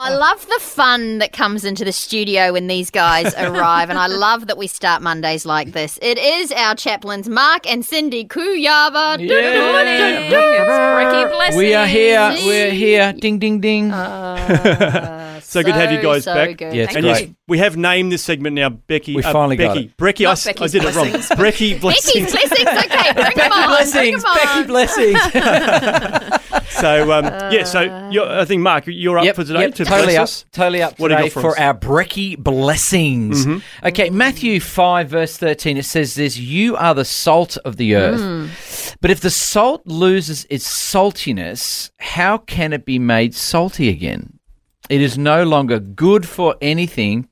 I love the fun that comes into the studio when these guys arrive, and I love that we start Mondays like this. It is our chaplains, Mark and Cindy Kuyava. Ricky Blessings. We are here. We're here. Ding, ding, ding. Uh, So good to have you guys so back. Good. Yeah, it's and great. yes, we have named this segment now Becky. We uh, finally got Becky. it. Brecky. I, Not s- I Becky's did it wrong. Blessings. Brecky Becky's blessings. blessings. Okay, bring them Becky on. blessings. Bring 'em Becky on. blessings. So um, yeah, so you're, I think Mark, you're up yep, for today yep, to totally bless up, us. totally up What today got for for, us? Mm-hmm. our Brecky blessings. Okay, Matthew five verse thirteen. It says this: "You are the salt of the earth, but if the salt loses its saltiness, how can it be made salty again? It is no longer good for anything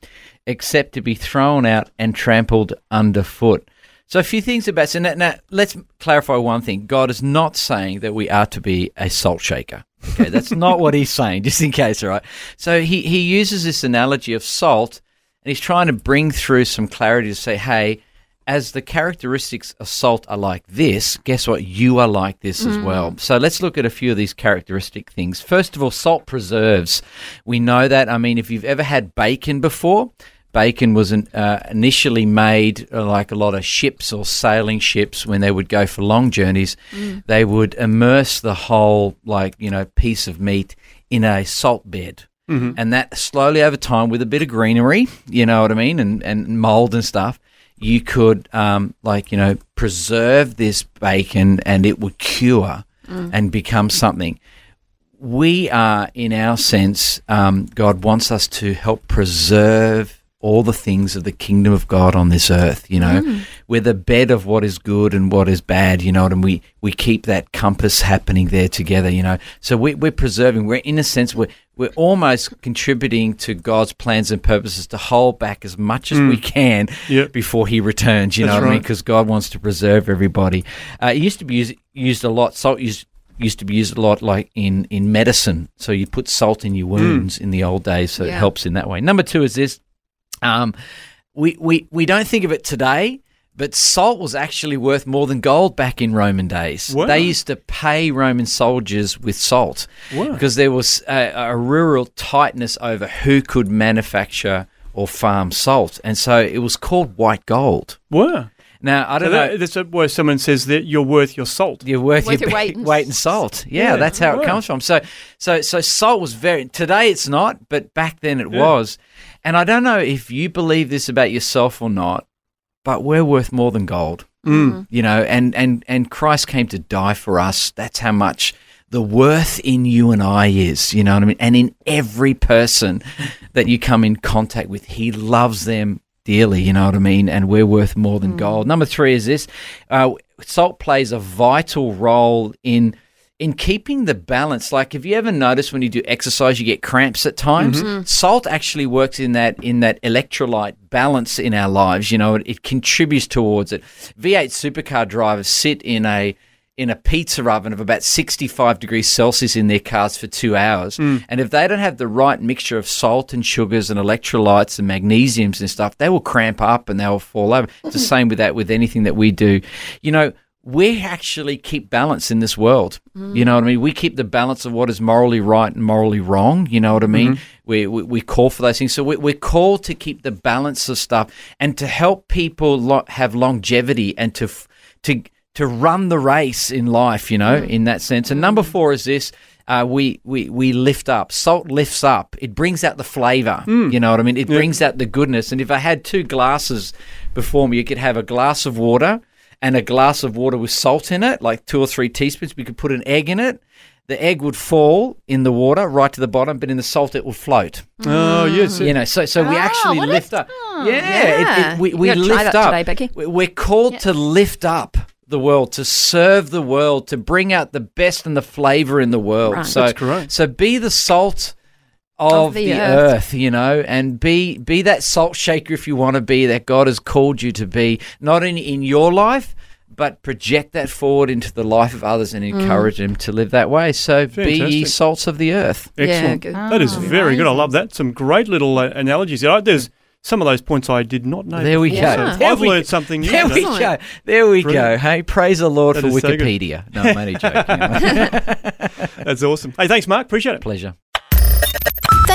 except to be thrown out and trampled underfoot." So a few things about so now, now let's clarify one thing. God is not saying that we are to be a salt shaker. Okay, that's not what he's saying, just in case, all right? So he, he uses this analogy of salt and he's trying to bring through some clarity to say, hey, as the characteristics of salt are like this, guess what? You are like this as mm. well. So let's look at a few of these characteristic things. First of all, salt preserves. We know that. I mean, if you've ever had bacon before, bacon was an, uh, initially made uh, like a lot of ships or sailing ships when they would go for long journeys. They would immerse the whole like you know piece of meat in a salt bed. And that slowly over time with a bit of greenery you know what i mean and, and mold and stuff you could um, like you know preserve this bacon and it would cure and become something. We are, in our sense, um, God wants us to help preserve all the things of the kingdom of God on this earth. You know, mm. we're the bed of what is good and what is bad. You know, and we we keep that compass happening there together. You know, so we, we're preserving. We're in a sense we're we're almost contributing to God's plans and purposes to hold back as much as we mm. can Yep. before He returns. You That's know what I mean? Because God wants to preserve everybody. Uh, it used to be used, used a lot. Salt used used to be used a lot like in, in medicine. So you put salt in your mm. wounds in the old days, so it helps in that way. Number two is this. Um, we, we, we don't think of it today, but salt was actually worth more than gold back in Roman days. Wow. They used to pay Roman soldiers with salt Wow. because there was a, a rural tightness over who could manufacture or farm salt. And so it was called white gold. Wow. Now, I don't know. that, that's where someone says that you're worth your salt. You're worth, Worth your your weight, weight in weight in salt. Yeah, Yeah, that's how it comes from. So, so, so salt was very. Today it's not, but back then it Yeah. was. And I don't know if you believe this about yourself or not, but we're worth more than gold. Mm. You know, and and and Christ came to die for us. That's how much the worth in you and I is. You know what I mean? And in every person that you come in contact with, He loves them dearly. You know what I mean? And we're worth more than gold. Number three is this: uh, salt plays a vital role in in keeping the balance. Like, have you ever noticed when you do exercise, you get cramps at times? Mm-hmm. Mm. Salt actually works in that in that electrolyte balance in our lives. You know, it, it contributes towards it. V8 supercar drivers sit in a in a pizza oven of about 65 degrees Celsius in their cars for two hours. Mm. And if they don't have the right mixture of salt and sugars and electrolytes and magnesiums and stuff, they will cramp up and they will fall over. It's the mm-hmm. same with that, with anything that we do. You know, we actually keep balance in this world. You know what I mean? We keep the balance of what is morally right and morally wrong. You know what I mean? Mm-hmm. We, we, we call for those things. So we, we're called to keep the balance of stuff and to help people lo- have longevity and to, f- to, to run the race in life, you know, mm. in that sense. And number four is this. Uh, we, we we lift up. Salt lifts up. It brings out the flavor. Mm. You know what I mean? It brings out the goodness. And if I had two glasses before me, you could have a glass of water and a glass of water with salt in it, like two or three teaspoons. We could put an egg in it. The egg would fall in the water right to the bottom, but in the salt it will float. Oh, yes. You know, so so we Oh, actually what a- lift up. oh, yeah, yeah. It, it, we, You we gotta lift try that up. today, Becky. We- We're called to lift up the world, to serve the world, to bring out the best and the flavor in the world. Right. So That's correct. So be the salt of, the the, earth. earth. you know, and be be that salt shaker if you want to be that God has called you to be, not in in your life, but project that forward into the life of others and encourage them to live that way. So be ye salts of the earth. Excellent. good. That is very good. I love that. Some great little uh, analogies. there. There's some of those points I did not know. There we before, go. so There I've we- learned something new. There we today. go. There we Brilliant. go. Hey, praise the Lord That for is so. Wikipedia. no, I'm only joking. That's awesome. Hey, thanks, Mark. Appreciate it. Pleasure.